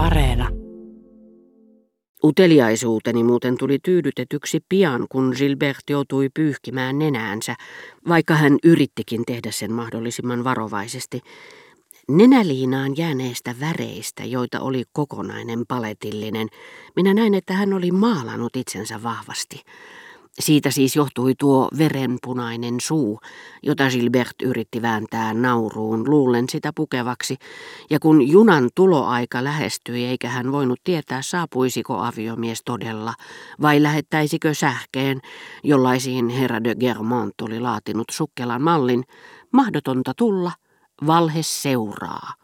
Areena. Uteliaisuuteni muuten tuli tyydytetyksi pian, kun Gilbert joutui pyyhkimään nenäänsä, vaikka hän yrittikin tehdä sen mahdollisimman varovaisesti. Nenäliinaan jääneistä väreistä, joita oli kokonainen paletillinen, minä näin, että hän oli maalannut itsensä vahvasti. Siitä siis johtui tuo verenpunainen suu, jota Gilbert yritti vääntää nauruun, luulen sitä pukevaksi, ja kun junan tuloaika lähestyi eikä hän voinut tietää saapuisiko aviomies todella, vai lähettäisikö sähkeen, jollaisiin herra de Germont oli laatinut sukkelan mallin, mahdotonta tulla, valhe seuraa.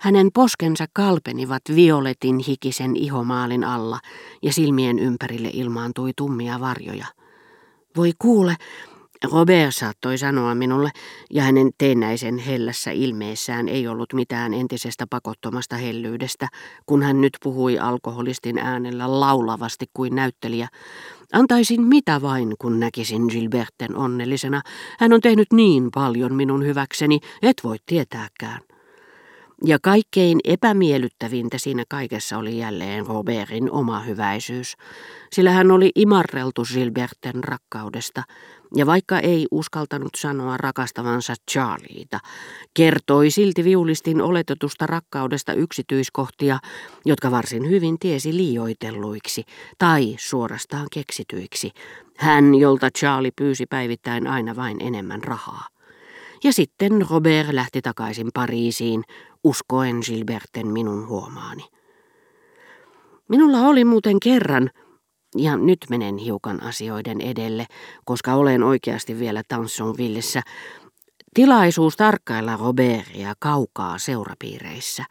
Hänen poskensa kalpenivat violetin hikisen ihomaalin alla ja silmien ympärille ilmaantui tummia varjoja. Voi kuule, Robert saattoi sanoa minulle, ja hänen teennäisen hellässä ilmeessään ei ollut mitään entisestä pakottomasta hellyydestä, kun hän nyt puhui alkoholistin äänellä laulavasti kuin näyttelijä. Antaisin mitä vain, kun näkisin Gilberten onnellisena. Hän on tehnyt niin paljon minun hyväkseni, et voi tietääkään. Ja kaikkein epämiellyttävintä siinä kaikessa oli jälleen Robertin oma hyväisyys, sillä hän oli imarreltu Gilberten rakkaudesta, ja vaikka ei uskaltanut sanoa rakastavansa Charlieta, kertoi silti viulistin oletetusta rakkaudesta yksityiskohtia, jotka varsin hyvin tiesi liioitelluiksi tai suorastaan keksityiksi. Hän, jolta Charlie pyysi päivittäin aina vain enemmän rahaa. Ja sitten Robert lähti takaisin Pariisiin, uskoen Gilberten minun huomaani. Minulla oli muuten kerran, ja nyt menen hiukan asioiden edelle, koska olen oikeasti vielä Tansonvillessä, tilaisuus tarkkailla Robertia kaukaa seurapiireissä.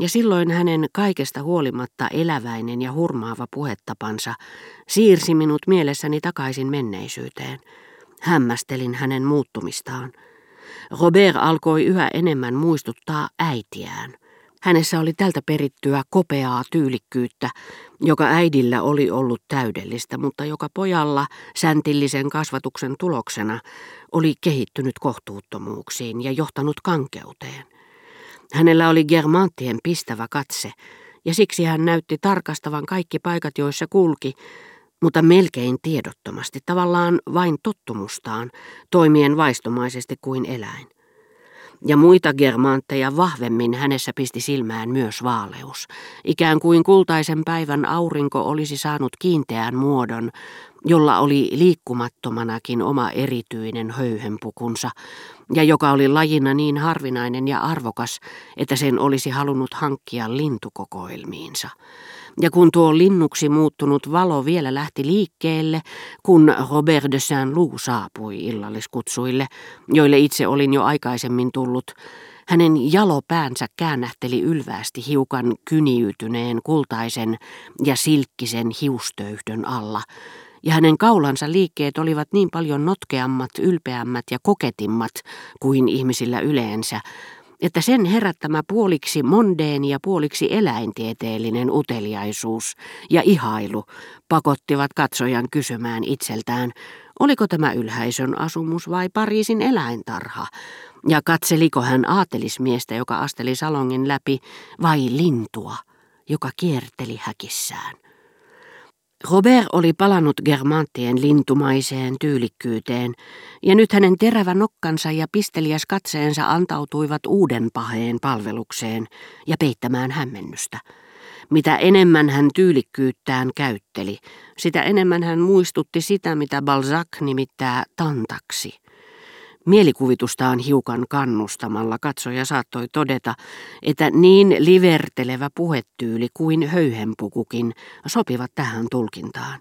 Ja silloin hänen kaikesta huolimatta eläväinen ja hurmaava puhettapansa siirsi minut mielessäni takaisin menneisyyteen. Hämmästelin hänen muuttumistaan. Robert alkoi yhä enemmän muistuttaa äitiään. Hänessä oli tältä perittyä kopeaa tyylikkyyttä, joka äidillä oli ollut täydellistä, mutta joka pojalla säntillisen kasvatuksen tuloksena oli kehittynyt kohtuuttomuuksiin ja johtanut kankeuteen. Hänellä oli Germanttien pistävä katse, ja siksi hän näytti tarkastavan kaikki paikat, joissa kulki, mutta melkein tiedottomasti, tavallaan vain tottumustaan, toimien vaistomaisesti kuin eläin. Ja muita germantteja vahvemmin hänessä pisti silmään myös vaaleus, ikään kuin kultaisen päivän aurinko olisi saanut kiinteän muodon, jolla oli liikkumattomanakin oma erityinen höyhenpukunsa, ja joka oli lajina niin harvinainen ja arvokas, että sen olisi halunnut hankkia lintukokoelmiinsa. Ja kun tuo linnuksi muuttunut valo vielä lähti liikkeelle, kun Robert de Saint-Loup saapui illalliskutsuille, joille itse olin jo aikaisemmin tullut, hänen jalopäänsä käännähteli ylvästi hiukan kyniytyneen kultaisen ja silkkisen hiustöyhdön alla, ja hänen kaulansa liikkeet olivat niin paljon notkeammat, ylpeämmät ja koketimmat kuin ihmisillä yleensä, että sen herättämä puoliksi mondeeni ja puoliksi eläintieteellinen uteliaisuus ja ihailu pakottivat katsojan kysymään itseltään, oliko tämä ylhäisön asumus vai Pariisin eläintarha, ja katseliko hän aatelismiestä, joka asteli salongin läpi, vai lintua, joka kierteli häkissään. Robert oli palannut Germanttien lintumaiseen tyylikkyyteen, ja nyt hänen terävä nokkansa ja pisteliäs katseensa antautuivat uuden paheen palvelukseen ja peittämään hämmennystä. Mitä enemmän hän tyylikkyyttään käytteli, sitä enemmän hän muistutti sitä, mitä Balzac nimittää tantaksi. Mielikuvitustaan hiukan kannustamalla katsoja saattoi todeta, että niin livertelevä puhetyyli kuin höyhenpukukin sopivat tähän tulkintaan.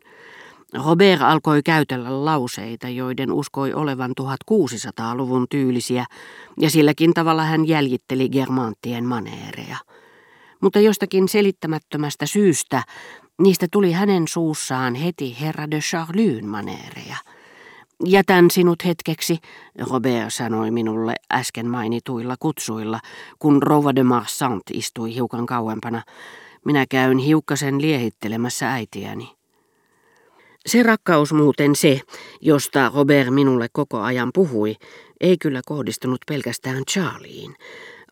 Robert alkoi käytellä lauseita, joiden uskoi olevan 1600-luvun tyylisiä, ja silläkin tavalla hän jäljitteli germanttien maneereja. Mutta jostakin selittämättömästä syystä niistä tuli hänen suussaan heti herra de Charlyn maneereja – Jätän sinut hetkeksi, Robert sanoi minulle äsken mainituilla kutsuilla, kun Rouva de Marsant istui hiukan kauempana. Minä käyn hiukkasen liehittelemässä äitiäni. Se rakkaus muuten se, josta Robert minulle koko ajan puhui, ei kyllä kohdistunut pelkästään Charlieen,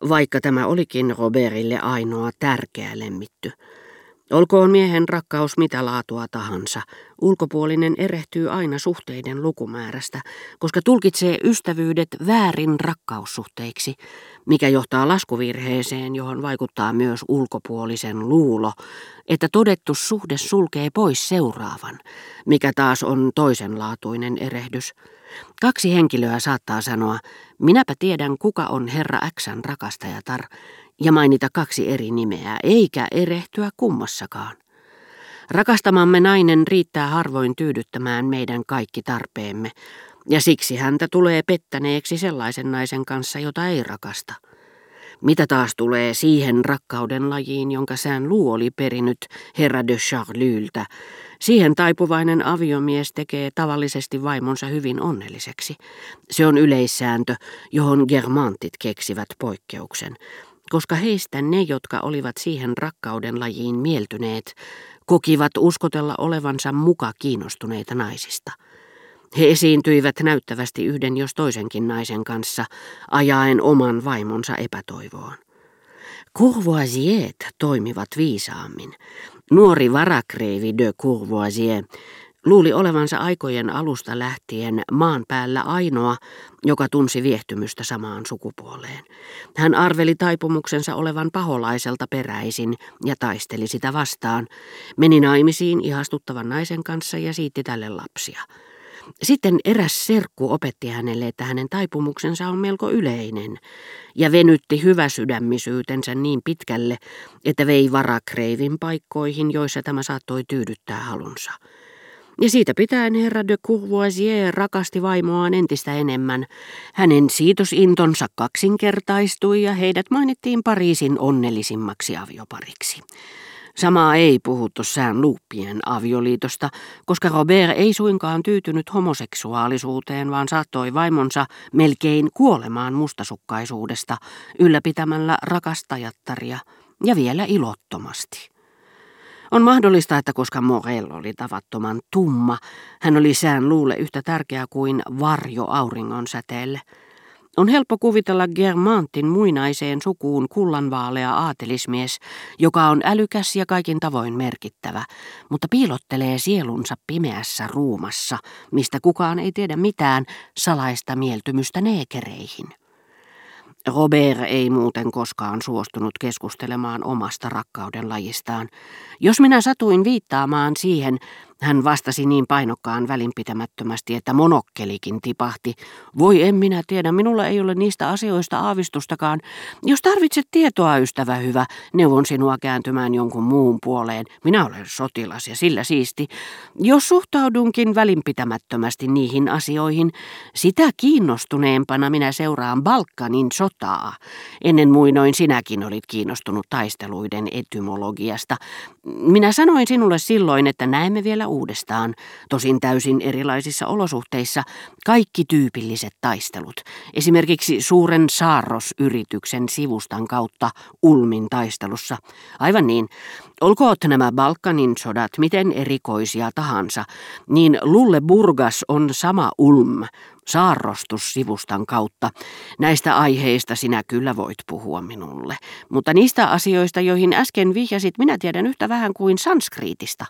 vaikka tämä olikin Robertille ainoa tärkeä lemmitty. Olkoon miehen rakkaus mitä laatua tahansa, ulkopuolinen erehtyy aina suhteiden lukumäärästä, koska tulkitsee ystävyydet väärin rakkaussuhteiksi, mikä johtaa laskuvirheeseen, johon vaikuttaa myös ulkopuolisen luulo, että todettu suhde sulkee pois seuraavan, mikä taas on toisenlaatuinen erehdys. Kaksi henkilöä saattaa sanoa, minäpä tiedän kuka on herra Xn rakastajatar, ja mainita kaksi eri nimeä, eikä erehtyä kummassakaan. Rakastamamme nainen riittää harvoin tyydyttämään meidän kaikki tarpeemme, ja siksi häntä tulee pettäneeksi sellaisen naisen kanssa, jota ei rakasta. Mitä taas tulee siihen rakkauden lajiin, jonka sään luu oli perinyt herra de Charlyltä, siihen taipuvainen aviomies tekee tavallisesti vaimonsa hyvin onnelliseksi. Se on yleissääntö, johon germantit keksivät poikkeuksen, koska heistä ne, jotka olivat siihen rakkauden lajiin mieltyneet, kokivat uskotella olevansa muka kiinnostuneita naisista. He esiintyivät näyttävästi yhden jos toisenkin naisen kanssa, ajaen oman vaimonsa epätoivoon. Courvoisiet toimivat viisaammin. Nuori varakreivi de Courvoisier luuli olevansa aikojen alusta lähtien maan päällä ainoa, joka tunsi viehtymystä samaan sukupuoleen. Hän arveli taipumuksensa olevan paholaiselta peräisin ja taisteli sitä vastaan. Meni naimisiin ihastuttavan naisen kanssa ja siitti tälle lapsia. Sitten eräs serkku opetti hänelle, että hänen taipumuksensa on melko yleinen, ja venytti hyväsydämmisyytensä niin pitkälle, että vei varakreivin paikkoihin, joissa tämä saattoi tyydyttää halunsa. Ja siitä pitäen herra de Courvoisier rakasti vaimoaan entistä enemmän. Hänen siitosintonsa kaksinkertaistui ja heidät mainittiin Pariisin onnellisimmaksi aviopariksi. Samaa ei puhuttu sään luuppien avioliitosta, koska Robert ei suinkaan tyytynyt homoseksuaalisuuteen, vaan saattoi vaimonsa melkein kuolemaan mustasukkaisuudesta ylläpitämällä rakastajattaria ja vielä ilottomasti. On mahdollista, että koska Morel oli tavattoman tumma, hän oli sään luulle yhtä tärkeä kuin varjo auringon säteelle. On helppo kuvitella Germantin muinaiseen sukuun kullanvaalea aatelismies, joka on älykäs ja kaikin tavoin merkittävä, mutta piilottelee sielunsa pimeässä ruumassa, mistä kukaan ei tiedä mitään salaista mieltymystä neekereihin. Robert ei muuten koskaan suostunut keskustelemaan omasta rakkauden lajistaan. Jos minä satuin viittaamaan siihen, hän vastasi niin painokkaan välinpitämättömästi, että monokkelikin tipahti. Voi en minä tiedä, minulla ei ole niistä asioista aavistustakaan. Jos tarvitset tietoa, ystävä hyvä, neuvon sinua kääntymään jonkun muun puoleen. Minä olen sotilas ja sillä siisti. Jos suhtaudunkin välinpitämättömästi niihin asioihin, sitä kiinnostuneempana minä seuraan Balkanin sotaa. Ennen muinoin sinäkin olit kiinnostunut taisteluiden etymologiasta. Minä sanoin sinulle silloin, että näemme vielä uudestaan, tosin täysin erilaisissa olosuhteissa, kaikki tyypilliset taistelut. Esimerkiksi suuren Saarros-yrityksen sivustan kautta Ulmin taistelussa. Aivan niin, olkoot nämä Balkanin sodat miten erikoisia tahansa, niin Lulle Burgas on sama Ulm, saarrostus sivustan kautta. Näistä aiheista sinä kyllä voit puhua minulle, mutta niistä asioista, joihin äsken vihjasit, minä tiedän yhtä vähän kuin sanskriitista.